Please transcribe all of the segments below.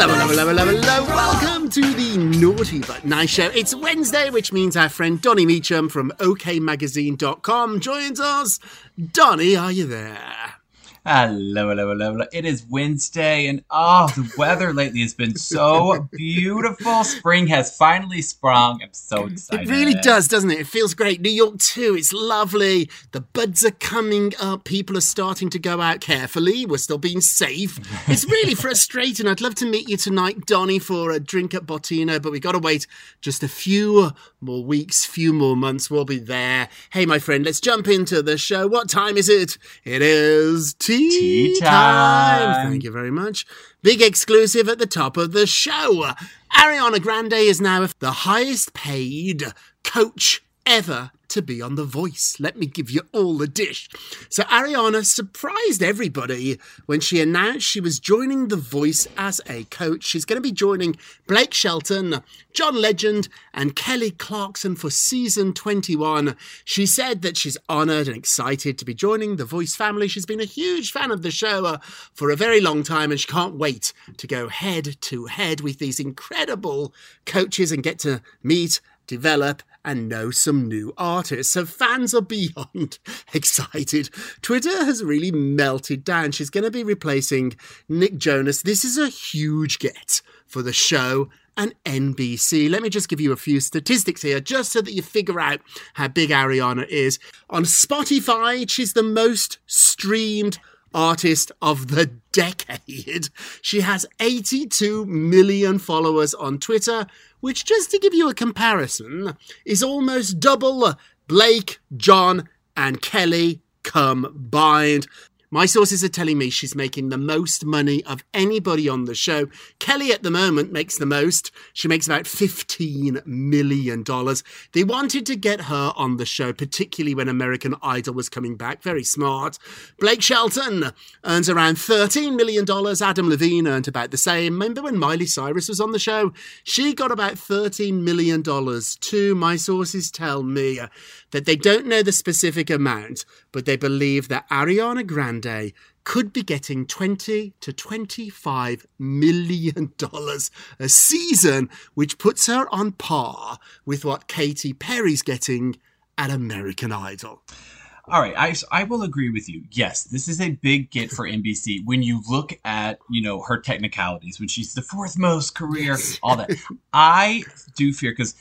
Hello, hello, hello, hello, hello. Welcome to the Naughty But Nice Show. It's Wednesday, which means our friend Donny Meacham from OKMagazine.com joins us. Donny, are you there? Hello, hello, hello, hello. It is Wednesday, and oh, the weather lately has been so beautiful. Spring has finally sprung. I'm so excited. It really does, doesn't it? It feels great. New York, too. It's lovely. The buds are coming up. People are starting to go out carefully. We're still being safe. It's really frustrating. I'd love to meet you tonight, Donny, for a drink at Bottino, but we've got to wait just a few more weeks, few more months. We'll be there. Hey, my friend, let's jump into the show. What time is it? It is tea, Tea time. time. Thank you very much. Big exclusive at the top of the show. Ariana Grande is now the highest paid coach ever to be on The Voice. Let me give you all the dish. So, Ariana surprised everybody when she announced she was joining The Voice as a coach. She's going to be joining Blake Shelton, John Legend, and Kelly Clarkson for season 21. She said that she's honored and excited to be joining The Voice family. She's been a huge fan of the show uh, for a very long time, and she can't wait to go head to head with these incredible coaches and get to meet develop and know some new artists. So fans are beyond excited. Twitter has really melted down. She's going to be replacing Nick Jonas. This is a huge get for the show and NBC. Let me just give you a few statistics here, just so that you figure out how big Ariana is. On Spotify, she's the most streamed artist of the decade. She has 82 million followers on Twitter, which, just to give you a comparison, is almost double Blake, John, and Kelly combined. My sources are telling me she's making the most money of anybody on the show. Kelly at the moment makes the most. She makes about $15 million. They wanted to get her on the show, particularly when American Idol was coming back. Very smart. Blake Shelton earns around $13 million. Adam Levine earned about the same. Remember when Miley Cyrus was on the show? She got about $13 million too. My sources tell me that they don't know the specific amount, but they believe that Ariana Grande could be getting 20 to 25 million dollars a season, which puts her on par with what Katy Perry's getting at American Idol. All right, I, I will agree with you. Yes, this is a big get for NBC when you look at, you know, her technicalities, when she's the fourth most career, all that. I do fear because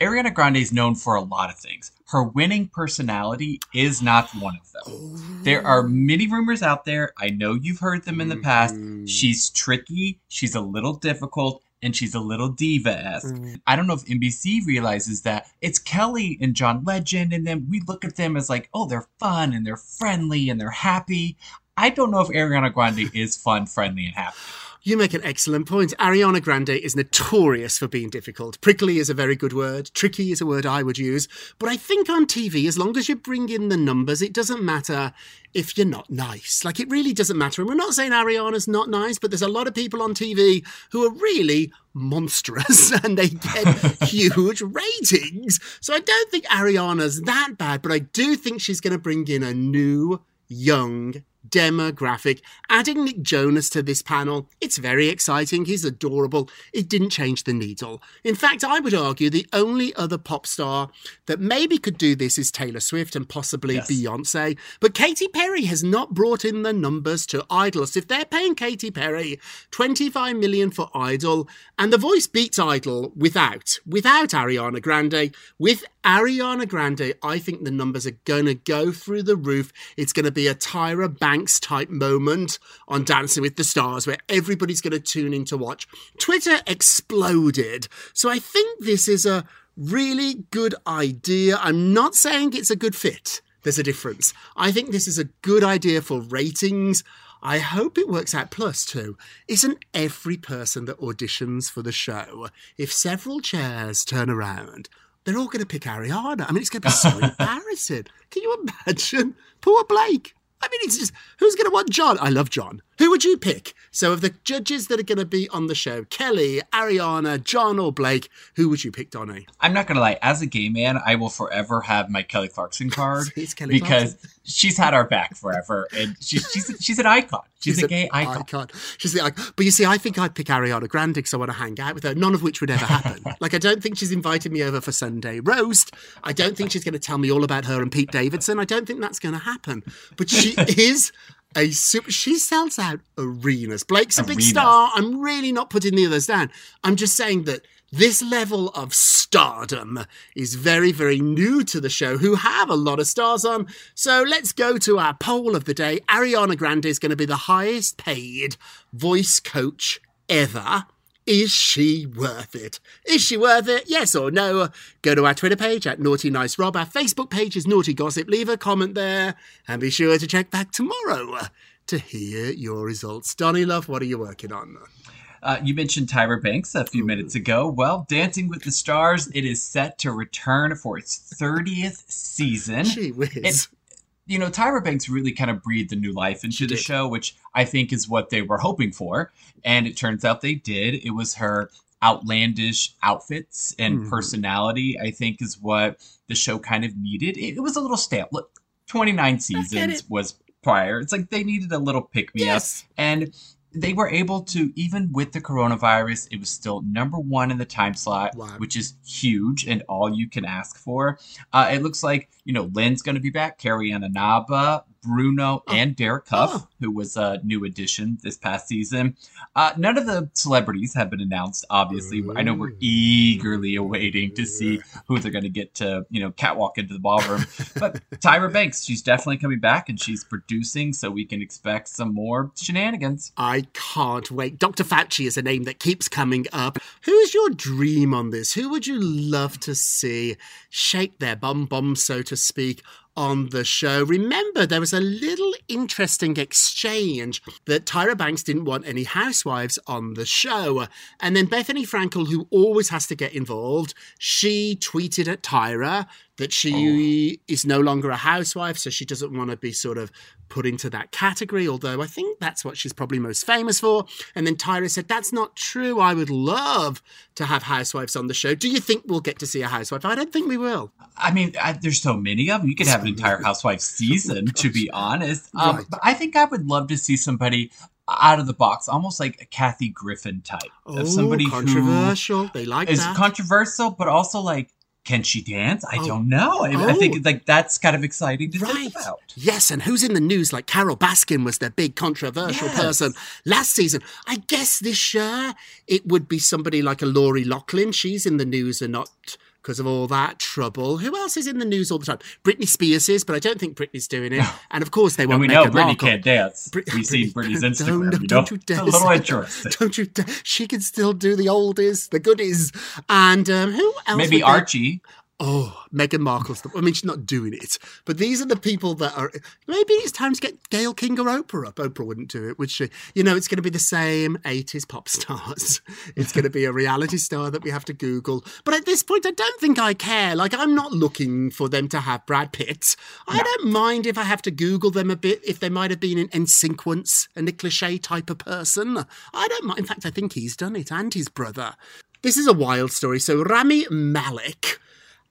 Ariana Grande is known for a lot of things. Her winning personality is not one of them. There are oh. many rumors out there. I know you've heard them in the past. Mm-hmm. She's tricky, she's a little difficult, and she's a little diva esque. Mm. I don't know if NBC realizes that it's Kelly and John Legend, and then we look at them as like, oh, they're fun and they're friendly and they're happy. I don't know if Ariana Grande is fun, friendly, and happy. You make an excellent point. Ariana Grande is notorious for being difficult. Prickly is a very good word. Tricky is a word I would use. But I think on TV, as long as you bring in the numbers, it doesn't matter if you're not nice. Like, it really doesn't matter. And we're not saying Ariana's not nice, but there's a lot of people on TV who are really monstrous and they get huge ratings. So I don't think Ariana's that bad, but I do think she's going to bring in a new, young, demographic. Adding Nick Jonas to this panel, it's very exciting. He's adorable. It didn't change the needle. In fact, I would argue the only other pop star that maybe could do this is Taylor Swift and possibly Yes. Beyonce. But Katy Perry has not brought in the numbers to Idol. So if they're paying Katy Perry 25 million for Idol, and The Voice beats Idol without, without Ariana Grande, with Ariana Grande, I think the numbers are going to go through the roof. It's going to be a Tyra Banks type moment on Dancing with the Stars where everybody's going to tune in to watch. Twitter exploded. So I think this is a really good idea. I'm not saying it's a good fit. There's a difference. I think this is a good idea for ratings. I hope it works out. Plus, too, isn't every person that auditions for the show, if several chairs turn around, they're all going to pick Ariana. I mean, it's going to be so embarrassing. Can you imagine? Poor Blake. I mean, it's just who's going to want John? I love John. Who would you pick? So, of the judges that are going to be on the show, Kelly, Ariana, John, or Blake, who would you pick, Donny? I'm not gonna lie. As a gay man, I will forever have my Kelly Clarkson card It's Kelly because Clarkson. She's had our back forever, and she's she's she's an icon. She's, a gay icon. She's the icon. But you see, I think I'd pick Ariana Grande because I want to hang out with her. None of which would ever happen. like, I don't think she's invited me over for Sunday roast. I don't think she's going to tell me all about her and Pete Davidson. I don't think that's going to happen. But she is a super. She sells out arenas. Blake's a big star. I'm really not putting the others down. I'm just saying that. This level of stardom is very, very new to the show, who have a lot of stars on. So let's go to our poll of the day. Ariana Grande is going to be the highest paid voice coach ever. Is she worth it? Is she worth it? Yes or no? Go to our Twitter page at Naughty Nice Rob. Our Facebook page is Naughty Gossip. Leave a comment there and be sure to check back tomorrow to hear your results. Donny Love, what are you working on? Uh, you mentioned Tyra Banks a few minutes ago. Well, Dancing with the Stars, it is set to return for its 30th season. Gee whiz. It- you know, Tyra Banks really kind of breathed a new life into the did. show, which I think is what they were hoping for. And it turns out they did. It was her outlandish outfits and Mhm. personality, I think, is what the show kind of needed. It, it was a little stale. Look, 29 seasons was prior. It's like they needed a little pick me Yes. up. And they were able to, even with the coronavirus, it was still number one in the time slot, Wow. which is huge and all you can ask for. Uh, it looks like, you know, Lynn's going to be back, Carrie Ann Inaba, Bruno, and Derek Hough, Oh. who was a new addition this past season. Uh, none of the celebrities have been announced, obviously. I know we're eagerly awaiting to see who they're going to get to, you know, catwalk into the ballroom. but Tyra Banks, she's definitely coming back and she's producing, so we can expect some more shenanigans. I can't wait. Dr. Fauci is a name that keeps coming up. Who's your dream on this? Who would you love to see shake their bum bum, so to speak, on the show? Remember, there was a little interesting exchange that Tyra Banks didn't want any housewives on the show. And then Bethenny Frankel, who always has to get involved, she tweeted at Tyra that she is no longer a housewife, so she doesn't want to be sort of put into that category, although I think that's what she's probably most famous for. And then Tyra said, That's not true. I would love to have housewives on the show. Do you think we'll get to see a housewife? I don't think we will. I mean, I, there's so many of them. You could have an entire housewife season, to be honest. Um, Right. But I think I would love to see somebody out of the box, almost like a Kathy Griffin type Oh, of somebody who controversial. They like is that. controversial, but also like, can she dance? I Oh. don't know. I, I Oh. think like that's kind of exciting to Right. think about. Yes, and who's in the news? Like Carole Baskin was the big controversial Yes. person last season. I guess this year it would be somebody like a Lori Loughlin. She's in the news and not because of all that trouble. Who else is in the news all the time? Britney Spears is, but I don't think Britney's doing it. And of course they And want we know Markle. can't dance. Brit- We've seen Britney- Britney's Don't- Instagram. Don't, you don't you dare It's a little interesting. Don't you dare. She can still do the oldies, the goodies. And um, who else? Maybe would they- Archie. Oh, Meghan Markle's. The, I mean, she's not doing it, but these are the people that are. Maybe it's time to get Gayle King or Oprah up. Oprah wouldn't do it, would she? You know, it's going to be the same 80s pop stars. It's going to be a reality star that we have to Google. But at this point, I don't think I care. Like, I'm not looking for them to have Brad Pitt. I don't mind if I have to Google them a bit, if they might have been an NSYNC, and a cliche type of person. I don't mind. In fact, I think he's done it, and his brother. This is a wild story. So, Rami Malek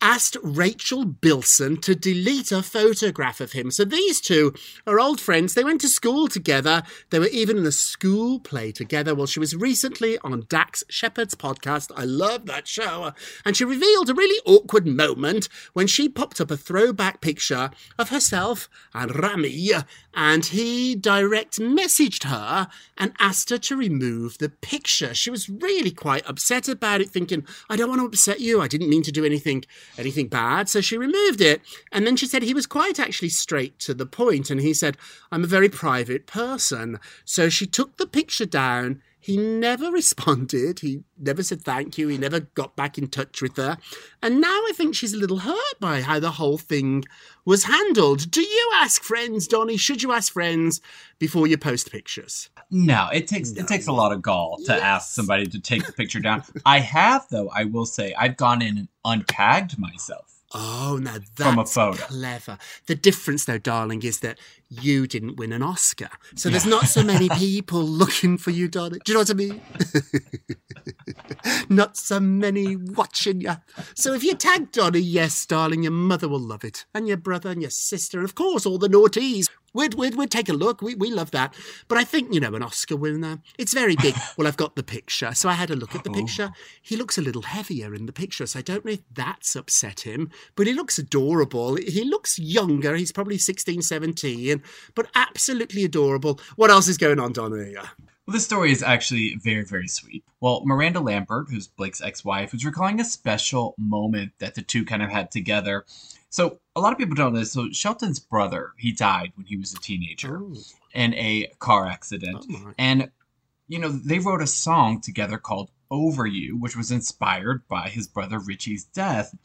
asked Rachel Bilson to delete a photograph of him. So these two are old friends. They went to school together. They were even in a school play together. Well, she was recently on Dax Shepard's podcast. I love that show. And she revealed a really awkward moment when she popped up a throwback picture of herself and Rami. And he direct messaged her and asked her to remove the picture. She was really quite upset about it, thinking, I don't want to upset you. I didn't mean to do anything anything bad. So she removed it. And then she said he was quite actually straight to the point. And he said, I'm a very private person. So she took the picture down. He never responded. He never said thank you. He never got back in touch with her. And now I think she's a little hurt by how the whole thing was handled. Do you ask friends, Donny? Should you ask friends before you post pictures? No, it takes it takes a lot of gall to ask somebody to take the picture down. I have though, I will say, I've gone in and untagged myself. Oh, now that's From a photo. clever. The difference, though, darling, is that you didn't win an Oscar. So there's not so many people looking for you, darling. Do you know what I mean? not so many watching you. So if you tag Donny, yes, darling, your mother will love it. And your brother and your sister, and of course, all the naughties. We'd, we'd, we'd take a look. We, we love that. But I think, you know, an Oscar winner, it's very big. well, I've got the picture. So I had a look at the picture. He looks a little heavier in the picture. So I don't know if that's upset him, but he looks adorable. He looks younger. He's probably 16, 17, but absolutely adorable. What else is going on, Donna? Well, this story is actually very, very sweet. Well, Miranda Lambert, who's Blake's ex-wife, was recalling a special moment that the two kind of had together. So a lot of people don't know this. So Shelton's brother, he died when he was a teenager oh. in a car accident. Oh, and, you know, they wrote a song together called Over You, which was inspired by his brother Richie's death.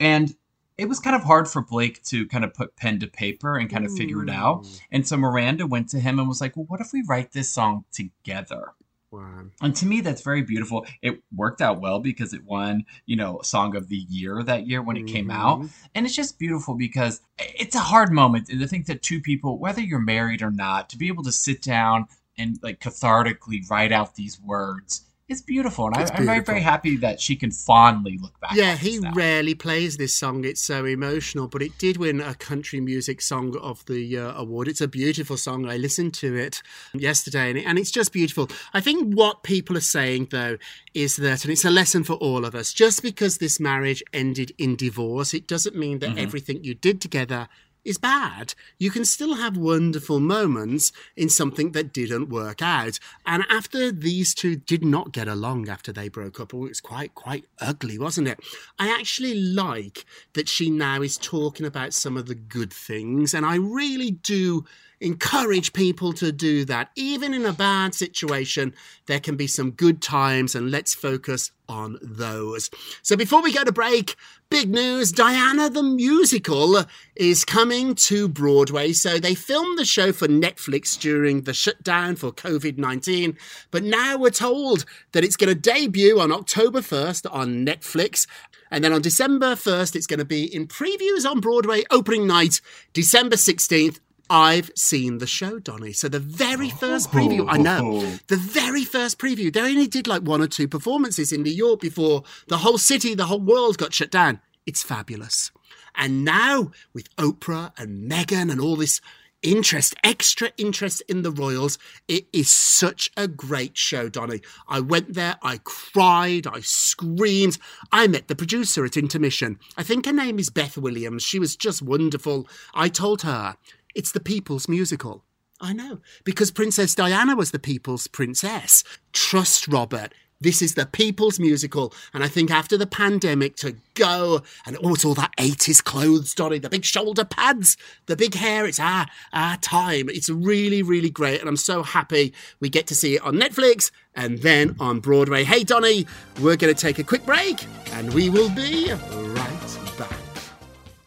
And it was kind of hard for Blake to kind of put pen to paper and kind of figure it out. Mm. And so Miranda went to him and was like, well, what if we write this song together? Wow. And to me, that's very beautiful. It worked out well because it won, you know, Song of the Year that year when it came out. Mm-hmm. And it's just beautiful because it's a hard moment. And I think that two people, whether you're married or not, to be able to sit down and like cathartically write out these words, it's beautiful. And I, It's I'm very, very happy that she can fondly look back. Yeah, he rarely plays this song. It's so emotional, but it did win a country music song of the year award. It's a beautiful song. I listened to it yesterday, and, it, and it's just beautiful. I think what people are saying though is that, and it's a lesson for all of us. Just because this marriage ended in divorce, it doesn't mean that mm-hmm. everything you did together is bad. You can still have wonderful moments in something that didn't work out. And after these two did not get along after they broke up, oh, it was quite, quite ugly, wasn't it? I actually like that she now is talking about some of the good things. And I really do encourage people to do that. Even in a bad situation, there can be some good times, and let's focus on those. So before we go to break, big news Diana the Musical is coming to Broadway. So they filmed the show for Netflix during the shutdown for COVID 19, but now we're told that it's going to debut on October 1st on Netflix. And then on December 1st, it's going to be in previews on Broadway opening night, December 16th. I've seen the show, Donny. So the very first preview, I know, oh. the very first preview, they only did like one or two performances in New York before the whole city, the whole world got shut down. It's fabulous. And now with Oprah and Meghan and all this interest, extra interest in the Royals. It is such a great show, Donny. I went there, I cried, I screamed. I met the producer at intermission. I think her name is Beth Williams. She was just wonderful. I told her it's the people's musical. I know, because Princess Diana was the people's princess. Trust Robert. This is the people's musical. And I think after the pandemic, to go and oh, it's all that 80s clothes, Donny, the big shoulder pads, the big hair. It's our, our time. It's really, really great. And I'm so happy we get to see it on Netflix and then on Broadway. Hey, Donny, we're going to take a quick break and we will be right.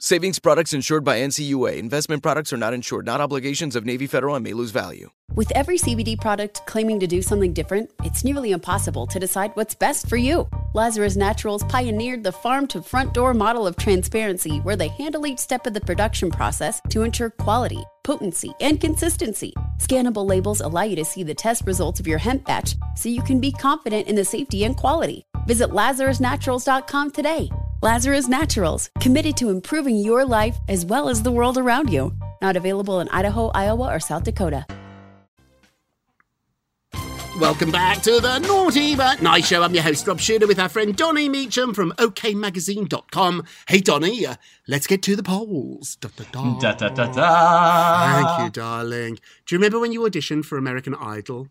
Savings products insured by NCUA. Investment products are not insured, not obligations of Navy Federal and may lose value. With every CBD product claiming to do something different, it's nearly impossible to decide what's best for you. Lazarus Naturals pioneered the farm to front door model of transparency where they handle each step of the production process to ensure quality, potency, and consistency. Scannable labels allow you to see the test results of your hemp batch so you can be confident in the safety and quality. Visit LazarusNaturals.com today. Lazarus Naturals, committed to improving your life as well as the world around you. Not available in Idaho, Iowa, or South Dakota. Welcome back to the Naughty But Nice Show. I'm your host, Rob Shuter, with our friend Donny Meacham from OKMagazine.com. Hey, Donny, uh, let's get to the polls. Da, da, da. Da da da da. Thank you, darling. Do you remember when you auditioned for American Idol?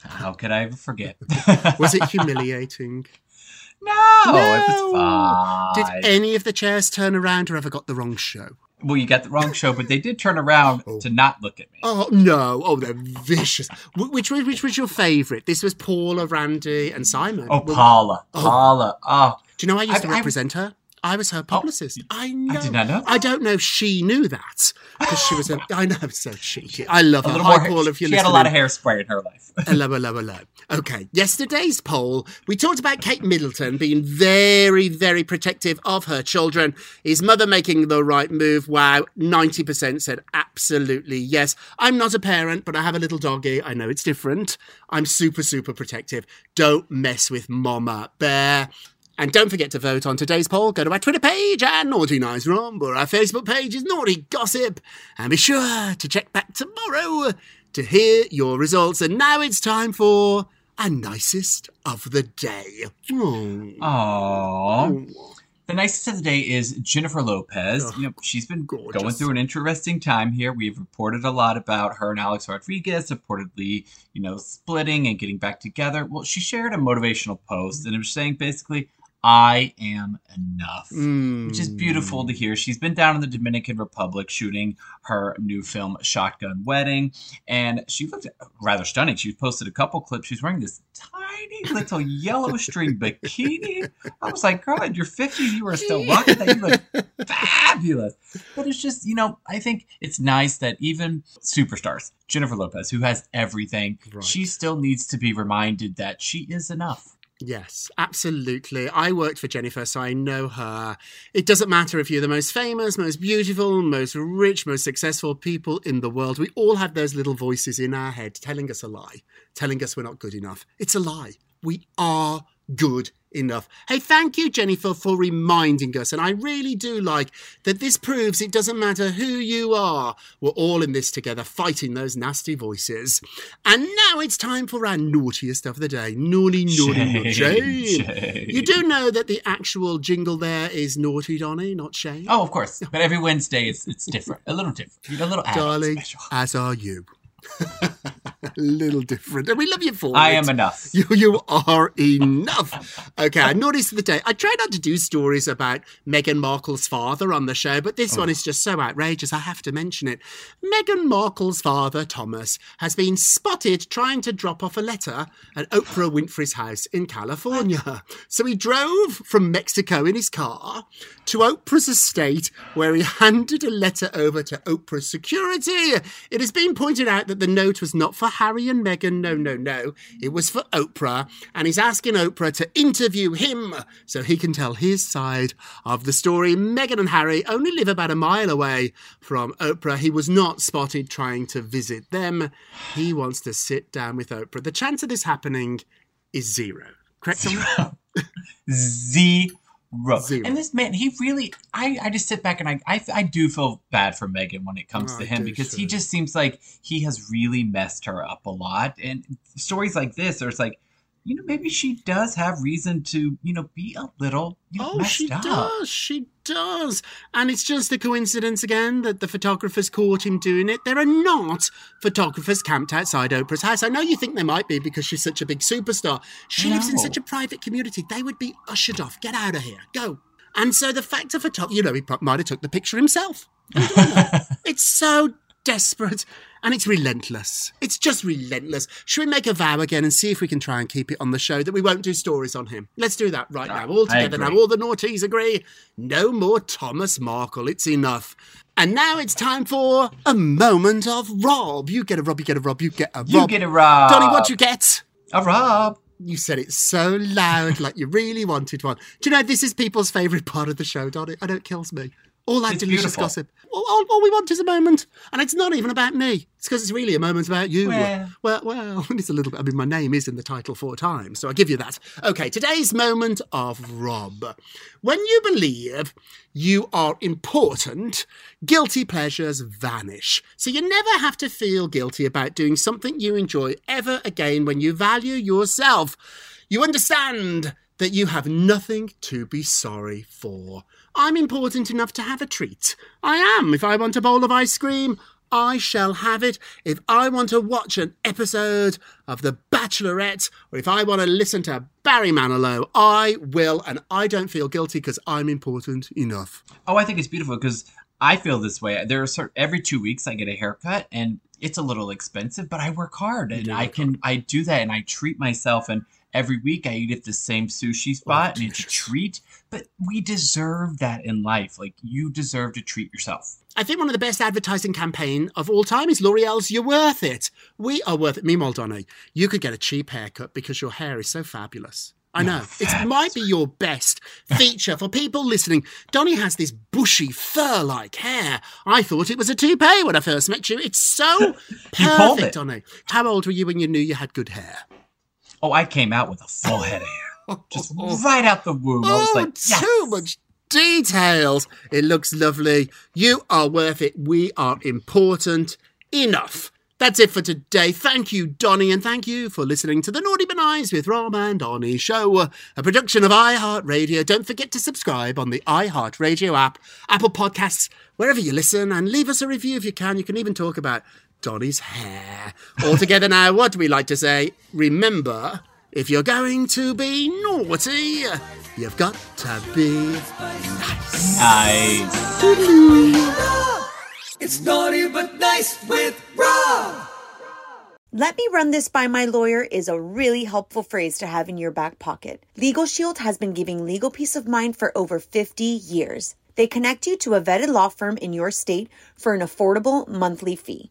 How could I ever forget? Was it humiliating? No, it was fine. Did any of the chairs turn around or ever got the wrong show? well, you got the wrong show, but they did turn around oh. to not look at me. Oh no! Oh, they're vicious. Wh- Which was which was your favourite? This was Paula, Randy, and Simon. Oh, Well, Paula, oh. Paula. Oh, Do you know I used I- to I- represent her? I was her oh, publicist. I know. Oh, did not know I don't know if she knew that because she was a. I know, so cheeky. I love A her. Hi. Paul, if you're she had a lot of hairspray in her life. Hello, hello, hello. Okay, yesterday's poll, we talked about Kate Middleton being very, very protective of her children. Is mother making the right move? Wow, 90% said absolutely yes. I'm not a parent, but I have a little doggy. I know it's different. I'm super, super protective. Don't mess with Mama Bear. And don't forget to vote on today's poll. Go to our Twitter page at Naughty Nice or our Facebook page is Naughty Gossip. And be sure to check back tomorrow to hear your results. And now it's time for our nicest of the day. Oh. Aww. The nicest of the day is Jennifer Lopez. Ugh, you know, she's been going through an interesting time here. We've reported a lot about her and Alex Rodriguez reportedly, you know, splitting and getting back together. Well, she shared a motivational post and it was saying basically, I am enough. Which is beautiful to mm. hear. She's been down in the Dominican Republic shooting her new film Shotgun Wedding, and she looked rather stunning. She posted a couple clips. She's wearing this tiny little yellow string bikini. I was like, girl, in your 50s, you are still rocking that. You look fabulous. But it's just, you know, I think it's nice that even superstars, Jennifer Lopez, who has everything, Right. she still needs to be reminded that she is enough. Yes, absolutely. I worked for Jennifer, so I know her. It doesn't matter if you're the most famous, most beautiful, most rich, most successful people in the world. We all have those little voices in our head telling us a lie, telling us we're not good enough. It's a lie. We are good enough. Hey, thank you, Jennifer, for reminding us. And I really do like that this proves it doesn't matter who you are. We're all in this together, fighting those nasty voices. And now it's time for our naughtiest of the day. Naughty, naughty, naughty. Shame, Shame. shame. You do know that the actual jingle there is naughty, Donny, not shame. Oh, of course. But every Wednesday, it's it's different, a little different, a little Darling, special. as are you. a little different. And we love you for I it. am enough. You, you are enough. Okay, I noticed the day. I try not to do stories about Meghan Markle's father on the show, but this one oh. is just so outrageous. I have to mention it. Meghan Markle's father, Thomas, has been spotted trying to drop off a letter at Oprah Winfrey's house in California. So he drove from Mexico in his car to Oprah's estate, where he handed a letter over to Oprah's security. It has been pointed out that the note was not for Harry and Meghan. No, no, no. It was for Oprah, and he's asking Oprah to interview him so he can tell his side of the story. Meghan and Harry only live about a mile away from Oprah. He was not spotted trying to visit them. He wants to sit down with Oprah. The chance of this happening is zero. Correct? Dom? Zero. Zero. And this man, he really, I, I just sit back and I, I, I do feel bad for Meghan when it comes Oh, to him because he just seems like he has really messed her up a lot. And stories like this, there's like, you know, maybe she does have reason to, you know, be a little, you know, Oh, she up. does. She does. And it's just a coincidence again that the photographers caught him doing it. There are not photographers camped outside Oprah's house. I know you think there might be because she's such a big superstar. She lives in such a private community. They would be ushered off. Get out of here. Go. And so the fact of photographer, you know, he might have took the picture himself. We don't know. it's so desperate and it's relentless. It's just relentless. Should we make a vow again and see if we can try and keep it on the show that we won't do stories on him? Let's do that right ah, now. All together now. All the naughties agree. No more Thomas Markle. It's enough. And now it's time for a moment of Rob. You get a Rob, you get a Rob, you get a Rob. You get a Rob. Donny, what you get? A Rob. You said it so loud, like you really wanted one. Do you know this is people's favourite part of the show, Donny? I know it kills me. All that It's delicious beautiful. gossip. All, all, all we want is a moment, and it's not even about me. It's because it's really a moment about you. Well. well, well, it's a little bit. I mean, my name is in the title four times, so I give you that. Okay, today's moment of Rob. When you believe you are important, guilty pleasures vanish. So you never have to feel guilty about doing something you enjoy ever again when you value yourself. You understand that you have nothing to be sorry for. I'm important enough to have a treat. I am. If I want a bowl of ice cream, I shall have it. If I want to watch an episode of The Bachelorette, or if I want to listen to Barry Manilow, I will, and I don't feel guilty because I'm important enough. Oh, I think it's beautiful because I feel this way. There are certain, every two weeks I get a haircut and it's a little expensive, but I work hard and I can I do that and I treat myself and every week. I eat at the same sushi spot, and it's a treat. But we deserve that in life. Like you deserve to treat yourself. I think one of the best advertising campaign of all time is L'Oreal's You're Worth It. We are worth it. Meanwhile, Donny, you could get a cheap haircut because your hair is so fabulous. I know. It might be your best feature for people listening. Donny has this bushy, fur like hair. I thought it was a toupee when I first met you. It's so pulled perfect, it. Donny. How old were you when you knew you had good hair? Oh, I came out with a full head of hair. Just oh. right out the womb. I was Oh, like, yes. too much details. It looks lovely. You are worth it. We are important enough. That's it for today. Thank you, Donny, and thank you for listening to the Naughty But Nice with Rom and Donny show, a production of iHeartRadio. Don't forget to subscribe on the iHeartRadio app, Apple Podcasts, wherever you listen, and leave us a review if you can. You can even talk about Donny's hair. All together now, what do we like to say? Remember, if you're going to be naughty, you've got to be nice. Nice. It's naughty but nice with Rob. Let me run this by my lawyer is a really helpful phrase to have in your back pocket. Legal Shield has been giving legal peace of mind for over 50 years. They connect you to a vetted law firm in your state for an affordable monthly fee.